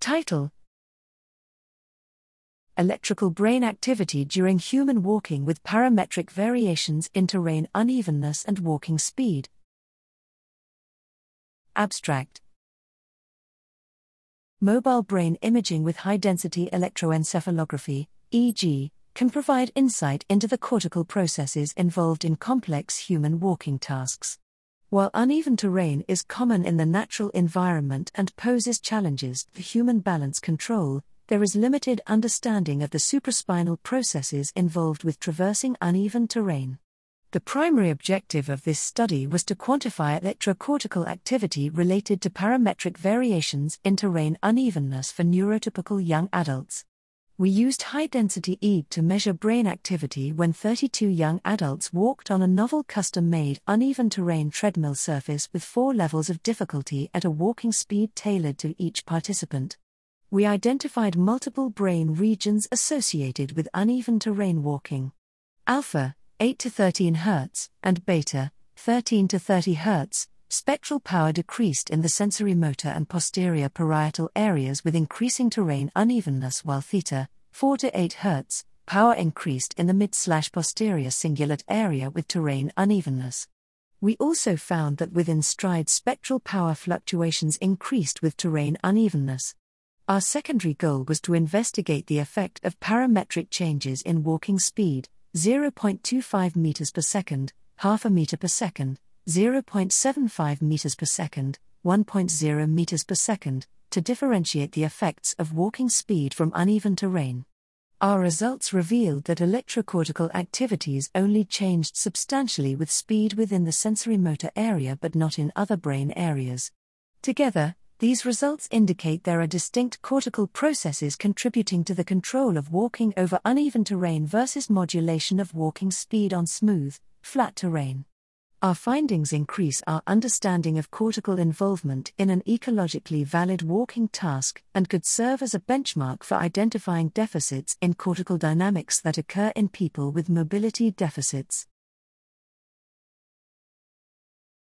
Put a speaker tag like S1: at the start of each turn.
S1: Title Electrical brain activity during human walking with parametric variations in terrain unevenness and walking speed. Abstract Mobile brain imaging with high density electroencephalography, EEG, can provide insight into the cortical processes involved in complex human walking tasks. While uneven terrain is common in the natural environment and poses challenges for human balance control, there is limited understanding of the supraspinal processes involved with traversing uneven terrain. The primary objective of this study was to quantify electrocortical activity related to parametric variations in terrain unevenness for neurotypical young adults. We used high density EEG to measure brain activity when 32 young adults walked on a novel custom made uneven terrain treadmill surface with four levels of difficulty at a walking speed tailored to each participant we identified multiple brain regions associated with uneven terrain walking. Alpha, 8 to 13 Hz, and beta, 13 to 30 Hz, spectral power decreased in the sensorimotor and posterior parietal areas with increasing terrain unevenness, while theta, 4 to 8 Hz, power increased in the mid slash posterior cingulate area with terrain unevenness. We also found that within stride spectral power fluctuations increased with terrain unevenness. Our secondary goal was to investigate the effect of parametric changes in walking speed 0.25 meters per second, half a meter per second, 0.75 meters per second, 1.0 meters per second, to differentiate the effects of walking speed from uneven terrain. Our results revealed that electrocortical activities only changed substantially with speed within the sensorimotor area but not in other brain areas. Together, these results indicate there are distinct cortical processes contributing to the control of walking over uneven terrain versus modulation of walking speed on smooth, flat terrain. Our findings increase our understanding of cortical involvement in an ecologically valid walking task and could serve as a benchmark for identifying deficits in cortical dynamics that occur in people with mobility deficits.